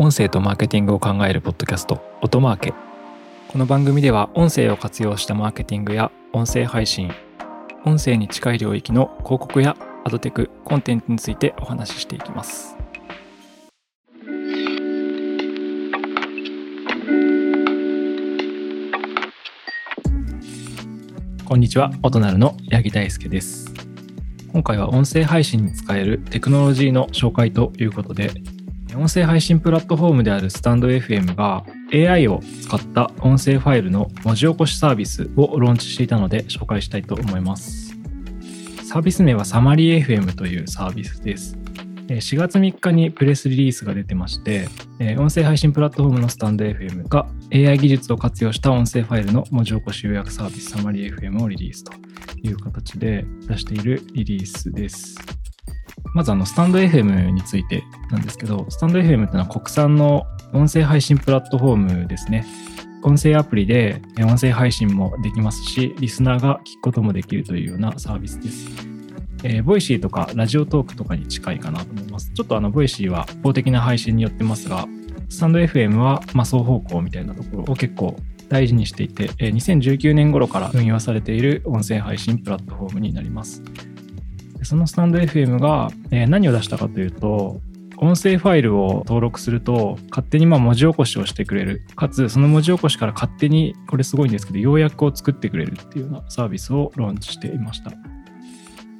音声とマーケティングを考えるポッドキャスト音マーケ。この番組では音声を活用したマーケティングや音声配信音声に近い領域の広告やアドテクコンテンツについてお話ししていきます。こんにちは音なるの八木大輔です。今回は音声配信に使えるテクノロジーの紹介ということで音声配信プラットフォームであるスタンド FM が AI を使った音声ファイルの文字起こしサービスをローンチしていたので紹介したいと思います。サービス名はサマリー FM というサービスです。4月3日にプレスリリースが出てまして、音声配信プラットフォームのスタンド FM が AI 技術を活用した音声ファイルの文字起こし予約サービスサマリー FM をリリースという形で出しているリリースです。まずあのスタンド FM についてなんですけど、スタンド FM っていうのは国産の音声配信プラットフォームですね。音声アプリで音声配信もできますし、リスナーが聞くこともできるというようなサービスです。えー、 Voicy とか Radiotalk とかに近いかなと思います。ちょっとあの、ボイシーは法的な配信によってますが、スタンド FM はま双方向みたいなところを結構大事にしていて、え、2019年頃から運用されている音声配信プラットフォームになります。そのスタンド FM が、えー、何を出したかというと、音声ファイルを登録すると勝手にまあ文字起こしをしてくれる。かつその文字起こしから勝手にこれすごいんですけど要約を作ってくれるっていうようなサービスをローンチしていました。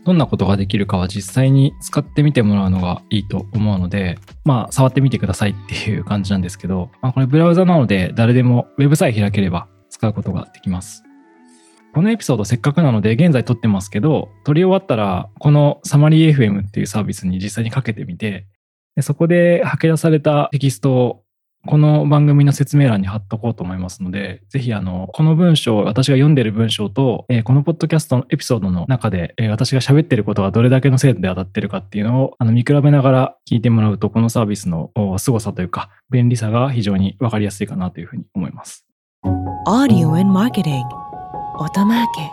どんなことができるかは実際に使ってみてもらうのがいいと思うのでまあ触ってみてくださいっていう感じなんですけど、まあ、これブラウザなので誰でもウェブさえ開ければ使うことができます。このエピソードせっかくなので現在撮ってますけど、撮り終わったらこのサマリー FM っていうサービスに実際にかけてみて、でそこで吐き出されたテキストをこの番組の説明欄に貼っとこうと思いますので、ぜひあの、この文章、私が読んでる文章と、えー、このポッドキャストのエピソードの中で、えー、私が喋ってることがどれだけの精度で当たってるかっていうのをあの見比べながら聞いてもらうと、このサービスの凄さというか、便利さが非常にわかりやすいかなというふうに思います。Audio and Marketing 音マーケ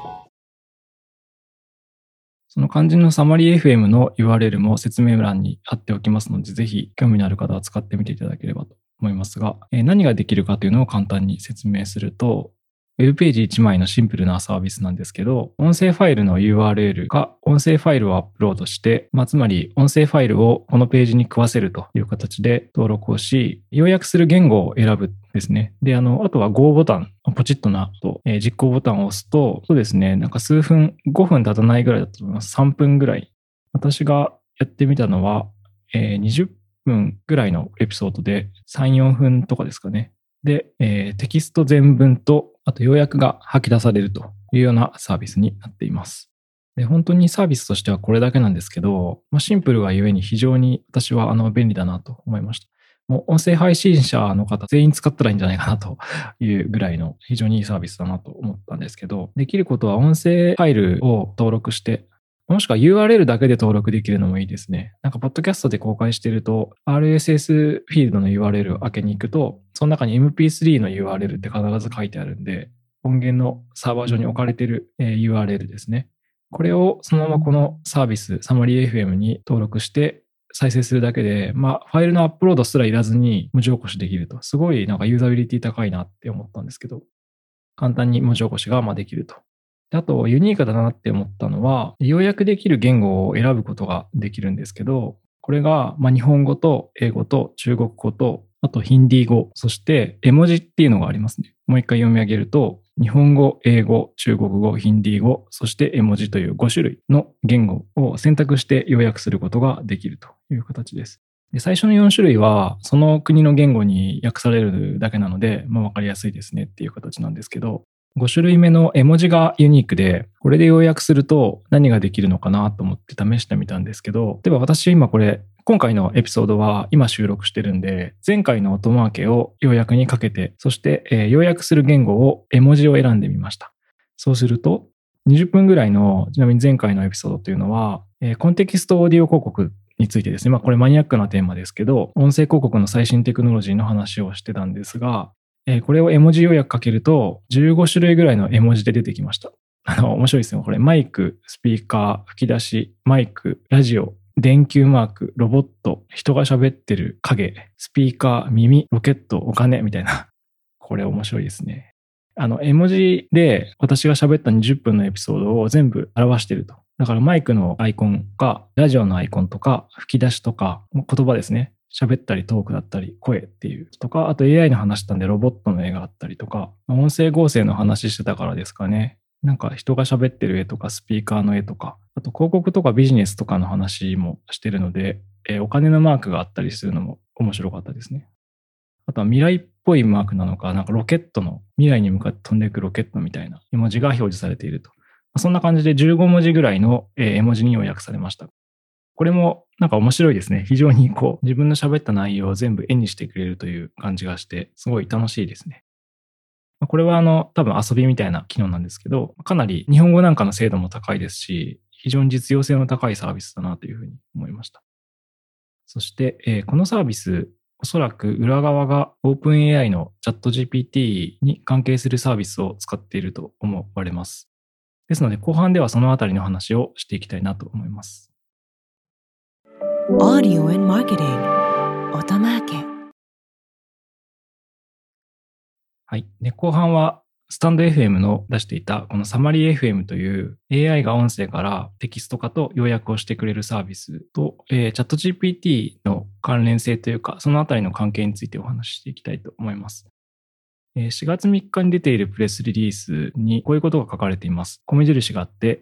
その肝心のサマリー FM の URL も説明欄に貼っておきますので、ぜひ興味のある方は使ってみていただければと思いますが、え、何ができるかというのを簡単に説明すると、ウェブページ1枚のシンプルなサービスなんですけど、音声ファイルの URL が音声ファイルをアップロードして、まあ、つまり音声ファイルをこのページに食わせるという形で登録をし、要約する言語を選ぶですね。で、あの、あとは Go ボタン、ポチッとなと、えー、実行ボタンを押すと、そうですね、なんか数分、5分経たないぐらいだと思います。3分ぐらい。私がやってみたのは、えー、20分ぐらいのエピソードで3、4分とかですかね。で、えー、テキスト全文と、あと要約が吐き出されるというようなサービスになっています。で本当にサービスとしてはこれだけなんですけど、まあ、シンプルがゆえに非常に私はあの便利だなと思いました。もう音声配信者の方全員使ったらいいんじゃないかなというぐらいの非常にいいサービスだなと思ったんですけど、できることは音声ファイルを登録して、もしくは URL だけで登録できるのもいいですね。なんか、ポッドキャストで公開してると、RSS フィールドの URL を開けに行くと、その中に MP3 の URL って必ず書いてあるんで、音源のサーバー上に置かれてる URL ですね。これをそのままこのサービス、サマリー FM に登録して再生するだけで、まあ、ファイルのアップロードすらいらずに文字起こしできると。すごいなんかユーザビリティ高いなって思ったんですけど、簡単に文字起こしがまできると。あと、ユニークだなって思ったのは、要約できる言語を選ぶことができるんですけど、これが、ま、日本語と英語と中国語と、あとヒンディー語、そして絵文字っていうのがありますね。もう一回読み上げると、日本語、英語、中国語、ヒンディー語、そして絵文字という5種類の言語を選択して要約することができるという形です。で最初の4種類は、その国の言語に訳されるだけなので、まあ、わかりやすいですねっていう形なんですけど、5種類目の絵文字がユニークで、これで要約すると何ができるのかなと思って試してみたんですけど、例えば私今これ、今回のエピソードは今収録してるんで、前回の音マーケを要約にかけて、そして、え、要約する言語を絵文字を選んでみました。そうすると、20分ぐらいの、ちなみに前回のエピソードというのは、え、コンテキストオーディオ広告についてですね、まあこれマニアックなテーマですけど、音声広告の最新テクノロジーの話をしてたんですが、えー、これを絵文字要約かけると、15種類ぐらいの絵文字で出てきました。あの、面白いですよ。これ、マイク、スピーカー、吹き出し、マイク、ラジオ、電球マーク、ロボット、人が喋ってる影、スピーカー、耳、ロケット、お金みたいな。これ面白いですね。あの、絵文字で私が喋った20分のエピソードを全部表してると。だからマイクのアイコンか、ラジオのアイコンとか、吹き出しとか、言葉ですね。喋ったりトークだったり声っていうとか、あと AI の話したんでロボットの絵があったりとか、音声合成の話してたからですかね。なんか人が喋ってる絵とかスピーカーの絵とか、あと広告とかビジネスとかの話もしてるので、えー、お金のマークがあったりするのも面白かったですね。あとは未来っぽいマークなのか、なんかロケットの未来に向かって飛んでいくロケットみたいな絵文字が表示されていると。そんな感じで15文字ぐらいの絵文字に要約されました。これもなんか面白いですね。非常にこう自分の喋った内容を全部絵にしてくれるという感じがして、すごい楽しいですね。これはあの多分遊びみたいな機能なんですけど、かなり日本語なんかの精度も高いですし、非常に実用性の高いサービスだなというふうに思いました。そして、えー、このサービス、おそらく裏側が OpenAI の ChatGPT に関係するサービスを使っていると思われます。ですので、後半ではそのあたりの話をしていきたいなと思います。Audio and Marketing 音マーケはい。で、後半は、スタンド FM の出していた、このサマリー FM という AI が音声からテキスト化と要約をしてくれるサービスと、えー、チャット GPT の関連性というか、そのあたりの関係についてお話ししていきたいと思います。4月3日に出ているプレスリリースにこういうことが書かれています。米印があって、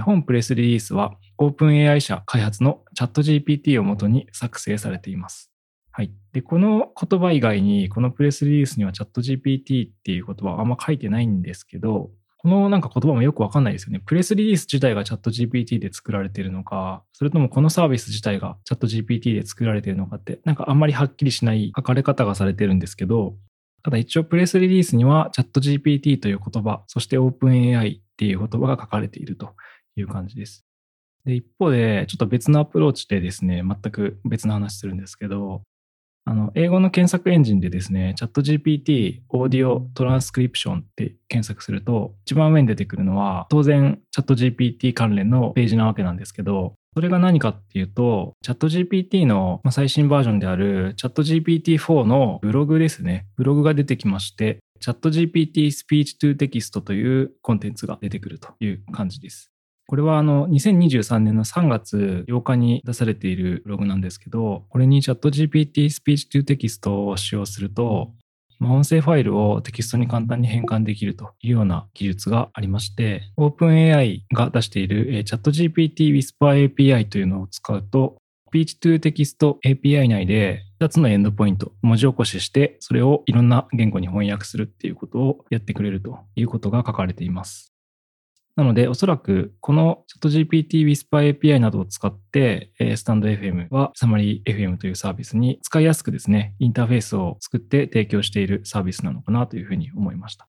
本プレスリリースは OpenAI 社開発のチャット GPT をもとに作成されています。はい。で、この言葉以外に、このプレスリリースにはチャット GPT っていう言葉はあんま書いてないんですけど、このなんか言葉もよくわかんないですよね。プレスリリース自体がチャット GPT で作られているのか、それともこのサービス自体がチャット GPT で作られているのかって、なんかあんまりはっきりしない書かれ方がされてるんですけど、ただ一応プレスリリースにはチャット GPT という言葉、そして OpenAI っていう言葉が書かれているという感じです。で、一方で、ちょっと別のアプローチでですね、全く別の話するんですけど、あの、英語の検索エンジンでですね、チャット GPT オーディオトランスクリプションって検索すると、一番上に出てくるのは、当然、チャット GPT 関連のページなわけなんですけど、それが何かっていうと、 ChatGPT の最新バージョンである ChatGPT-4 のブログですね。ブログが出てきまして、 ChatGPT Speech to Text というコンテンツが出てくるという感じです。これはあの2023年の3月8日に出されているブログなんですけど、これにチャット GPT Speech to Text を使用すると、まあ、音声ファイルをテキストに簡単に変換できるというような技術がありまして、OpenAI が出しているチャット GPT Whisper API というのを使うと、Speech to Text API 内で2つのエンドポイント、文字起こしして、それをいろんな言語に翻訳するっていうことをやってくれるということが書かれています。なので、おそらくこの ChatGPT Whisper API などを使って、スタンド FM はサマリー FM というサービスに使いやすくですね、インターフェースを作って提供しているサービスなのかなというふうに思いました。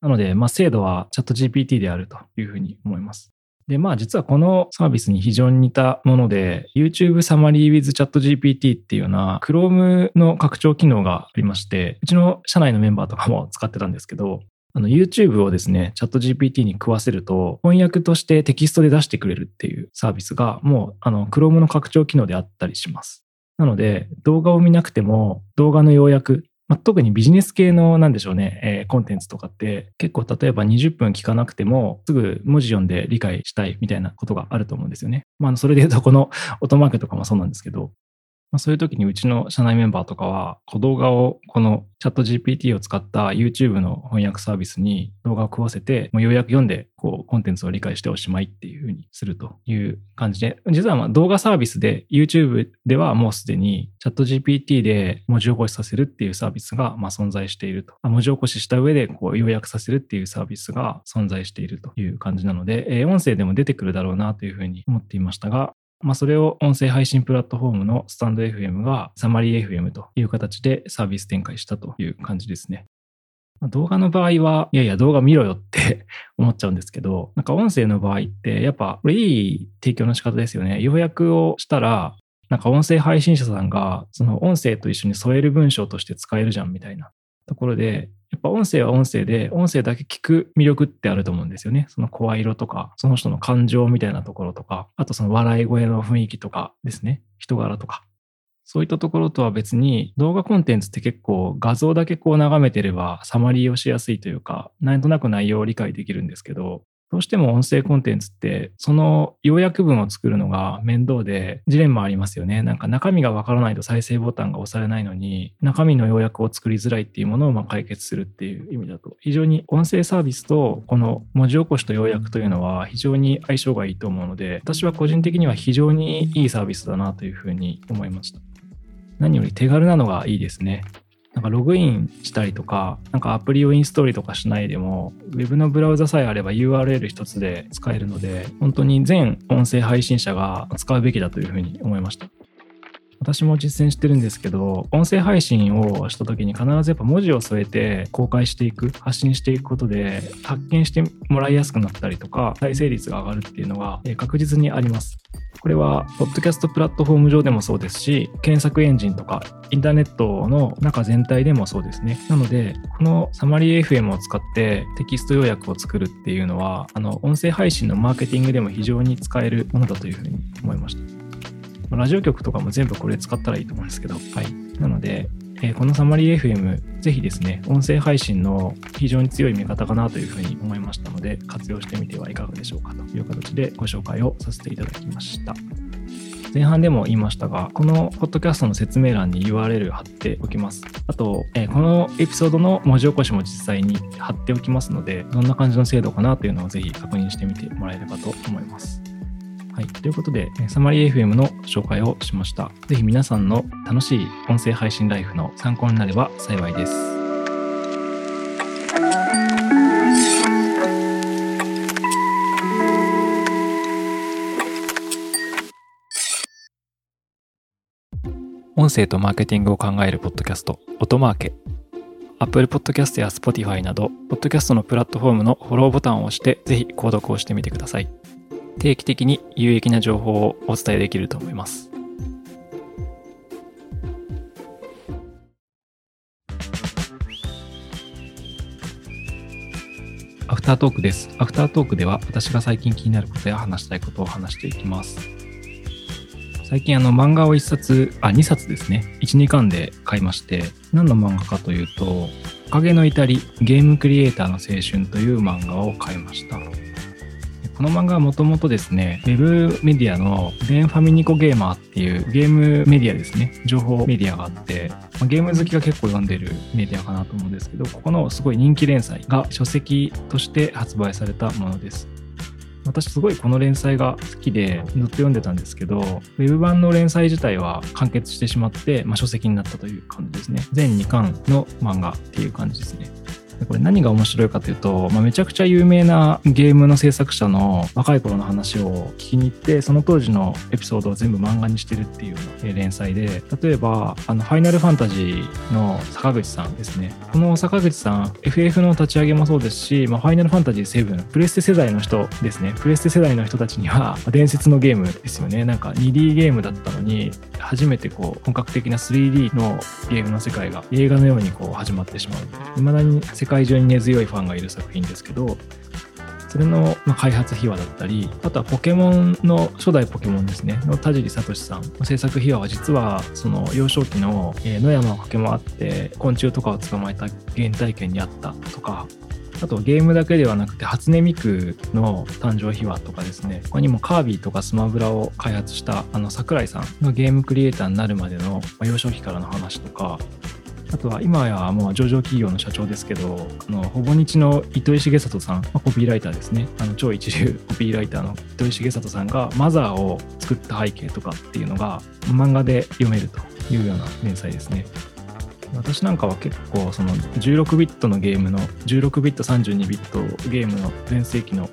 なので、まあ、精度は ChatGPT であるというふうに思います。で、まあ実はこのサービスに非常に似たもので、YouTube Summary with ChatGPT っていうような Chrome の拡張機能がありまして、うちの社内のメンバーとかも使ってたんですけど、あの YouTube をですね、チャット GPT に食わせると、翻訳としてテキストで出してくれるっていうサービスが、もう、あの、Chrome の拡張機能であったりします。なので、動画を見なくても、動画の要約、まあ、特にビジネス系の、なんでしょうね、えー、コンテンツとかって、結構例えば20分聞かなくても、すぐ文字読んで理解したいみたいなことがあると思うんですよね。まあ、それで言うと、この オートマークとかもそうなんですけど、まあ、そういう時にうちの社内メンバーとかは、動画をこのチャット GPT を使った YouTube の翻訳サービスに動画を食わせて、もうようやく読んで、こう、コンテンツを理解しておしまいっていうふうにするという感じで、実はまあ動画サービスで YouTube ではもうすでにチャット GPT で文字起こしさせるっていうサービスがまあ存在していると。文字起こしした上でこう要約させるっていうサービスが存在しているという感じなので、え音声でも出てくるだろうなというふうに思っていましたが、まあ、それを音声配信プラットフォームのスタンド FM がサマリー FM という形でサービス展開したという感じですね。動画の場合は、いやいや動画見ろよって 思っちゃうんですけど、なんか音声の場合って、やっぱこれいい提供の仕方ですよね。要約をしたら、なんか音声配信者さんが、その音声と一緒に添える文章として使えるじゃんみたいなところで、やっぱ音声は音声で、音声だけ聞く魅力ってあると思うんですよね。その声色とか、その人の感情みたいなところとか、あとその笑い声の雰囲気とかですね。人柄とか。そういったところとは別に動画コンテンツって結構画像だけこう眺めてればサマリーをしやすいというか、なんとなく内容を理解できるんですけど、どうしても音声コンテンツって、その要約文を作るのが面倒で、ジレンマありますよね。なんか中身がわからないと再生ボタンが押されないのに、中身の要約を作りづらいっていうものをま解決するっていう意味だと、非常に音声サービスとこの文字起こしと要約というのは非常に相性がいいと思うので、私は個人的には非常にいいサービスだなというふうに思いました。何より手軽なのがいいですね。なんかログインしたりとか、なんかアプリをインストールとかしないでも、Web のブラウザさえあれば URL 一つで使えるので、本当に全音声配信者が使うべきだというふうに思いました。私も実践してるんですけど、音声配信をした時に必ずやっぱ文字を添えて公開していく、発信していくことで、発見してもらいやすくなったりとか、再生率が上がるっていうのが確実にあります。これは、ポッドキャストプラットフォーム上でもそうですし、検索エンジンとか、インターネットの中全体でもそうですね。なので、このサマリー FM を使ってテキスト要約を作るっていうのは、あの、音声配信のマーケティングでも非常に使えるものだというふうに思いました。ラジオ局とかも全部これ使ったらいいと思うんですけど、はい。なので、えー、このサマリー FM、ぜひですね、音声配信の非常に強い味方かなというふうに思いましたので、活用してみてはいかがでしょうかという形でご紹介をさせていただきました。前半でも言いましたが、このポッドキャストの説明欄に URL 貼っておきます。あと、え、このエピソードの文字起こしも実際に貼っておきますので、どんな感じの精度かなというのをぜひ確認してみてもらえればと思います。はい。ということで、サマリー FM の紹介をしました。ぜひ皆さんの楽しい音声配信ライフの参考になれば幸いです。音声とマーケティングを考えるポッドキャスト、音マーケ。Apple Podcast や Spotify など、ポッドキャストのプラットフォームのフォローボタンを押して、ぜひ購読をしてみてください。定期的に有益な情報をお伝えできると思います。アフタートークです。アフタートークでは私が最近気になることや話したいことを話していきます。最近あの漫画を1冊、あ、2冊ですね。1、2巻で買いまして、何の漫画かというと、影の至りゲームクリエイターの青春という漫画を買いました。この漫画はもともとですね、ウェブメディアのデンファミニコゲーマーっていうゲームメディアですね、情報メディアがあって、まあ、ゲーム好きが結構読んでるメディアかなと思うんですけど、ここのすごい人気連載が書籍として発売されたものです。私すごいこの連載が好きでずっと読んでたんですけど、ウェブ版の連載自体は完結してしまって、まあ、書籍になったという感じですね。全2巻の漫画っていう感じですね。これ何が面白いかというと、まあ、めちゃくちゃ有名なゲームの制作者の若い頃の話を聞きに行って、その当時のエピソードを全部漫画にしてるっていう連載で、例えば、あの、ファイナルファンタジーの坂口さんですね。この坂口さん、FF の立ち上げもそうですし、まあ、ファイナルファンタジー7、プレステ世代の人ですね。プレステ世代の人たちには、伝説のゲームですよね。なんか 2D ゲームだったのに、初めてこう、本格的な 3D のゲームの世界が映画のようにこう始まってしまう。未だに世界中に根強いファンがいる作品ですけど、それの開発秘話だったり、あとはポケモンの初代ポケモンですね、の田尻聡さんの制作秘話は実はその幼少期の野山を駆け回って昆虫とかを捕まえた原体験にあったとか、あとゲームだけではなくて初音ミクの誕生秘話とかですね、他にもカービィとかスマブラを開発したあの桜井さんがゲームクリエイターになるまでの幼少期からの話とか、あとは今やもう上場企業の社長ですけど、あのほぼ日の糸井重里さん、まあ、コピーライターですね、あの超一流コピーライターの糸井重里さんがマザーを作った背景とかっていうのが漫画で読めるというような連載ですね。私なんかは結構その16ビットのゲームの16ビット32ビットゲームの全盛期の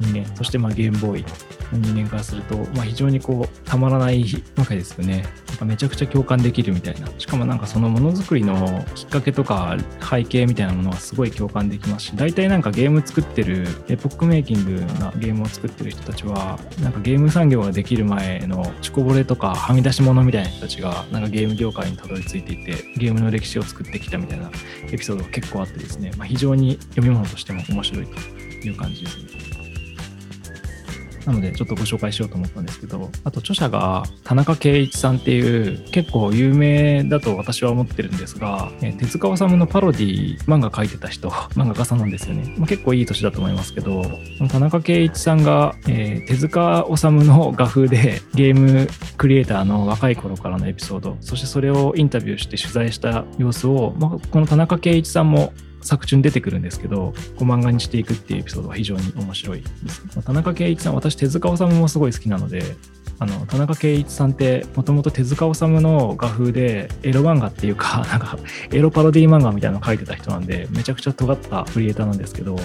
人間そしてまあゲームボーイ人間からすると、まあ、非常にこうたまらないわけですよね。なんかめちゃくちゃ共感できるみたいな。しかもなんかそのものづくりのきっかけとか背景みたいなものはすごい共感できますし、大体なんかゲーム作ってる、エポックメイキングなゲームを作ってる人たちは、なんかゲーム産業ができる前のチコボレとかはみ出し物みたいな人たちが、なんかゲーム業界にたどり着いていて、ゲームの歴史を作ってきたみたいなエピソードが結構あってですね、まあ、非常に読み物としても面白いという感じですね。なのでちょっとご紹介しようと思ったんですけど、あと著者が田中圭一さんっていう結構有名だと私は思ってるんですが、え手塚治虫のパロディ漫画描いてた人、漫画家さんなんですよね。まあ、結構いい年だと思いますけど、田中圭一さんが、えー、手塚治虫の画風でゲームクリエイターの若い頃からのエピソード、そしてそれをインタビューして取材した様子を、まあ、この田中圭一さんも作中に出てくるんですけど、こう漫画にしていくっていうエピソードは非常に面白いです。田中圭一さん、私手塚治虫もすごい好きなので、あの田中圭一さんってもともと手塚治虫の画風でエロ漫画っていうか なんかエロパロディ漫画みたいなのを描いてた人なんでめちゃくちゃ尖ったクリエイターなんですけど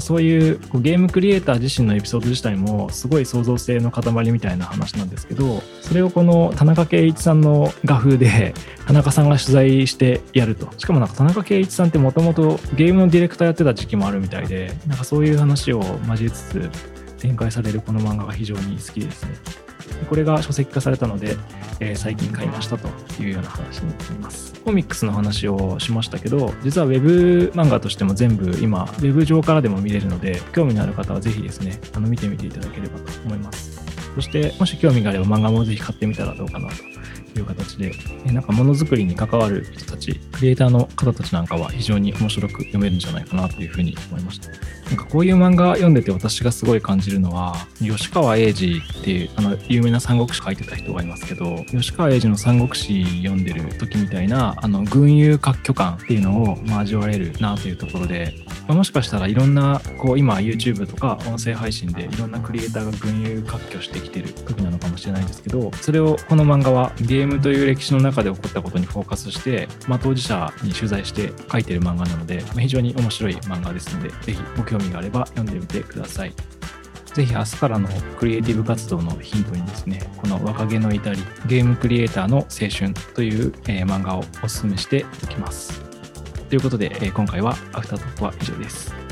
そういうこうゲームクリエイター自身のエピソード自体もすごい創造性の塊みたいな話なんですけどそれをこの田中圭一さんの画風で 田中さんが取材してやるとしかもなんか田中圭一さんってもともとゲームのディレクターやってた時期もあるみたいでなんかそういう話を交えつつ展開されるこの漫画が非常に好きですね。これが書籍化されたので、えー、最近買いましたというような話になります。コミックスの話をしましたけど、実は Web 漫画としても全部今、Web 上からでも見れるので、興味のある方はぜひですね、あの見てみていただければと思います。そして、もし興味があれば漫画もぜひ買ってみたらどうかなという形で、なんかものづくりに関わる人たち、クリエイターの方たちなんかは非常に面白く読めるんじゃないかなというふうに思いました。なんかこういう漫画読んでて私がすごい感じるのは、吉川英治っていうあの有名な三国志書いてた人がいますけど、吉川英治の三国志読んでる時みたいな、あの群雄割拠感っていうのを、まあ、味わえるなというところで、まあ、もしかしたらいろんな、こう今 YouTube とか音声配信でいろんなクリエイターが群雄割拠してきてる時なのかもしれないですけど、それをこの漫画はゲームという歴史の中で起こったことにフォーカスして、まあ、当事者に取材して書いてる漫画なので、まあ、非常に面白い漫画ですので、ぜひご興味があれば読んでみてください。ぜひ明日からのクリエイティブ活動のヒントにですね、この若気の至り、ゲームクリエイターの青春という、えー、漫画をお勧めしておきます。ということで、えー、今回はアフタートークは以上です。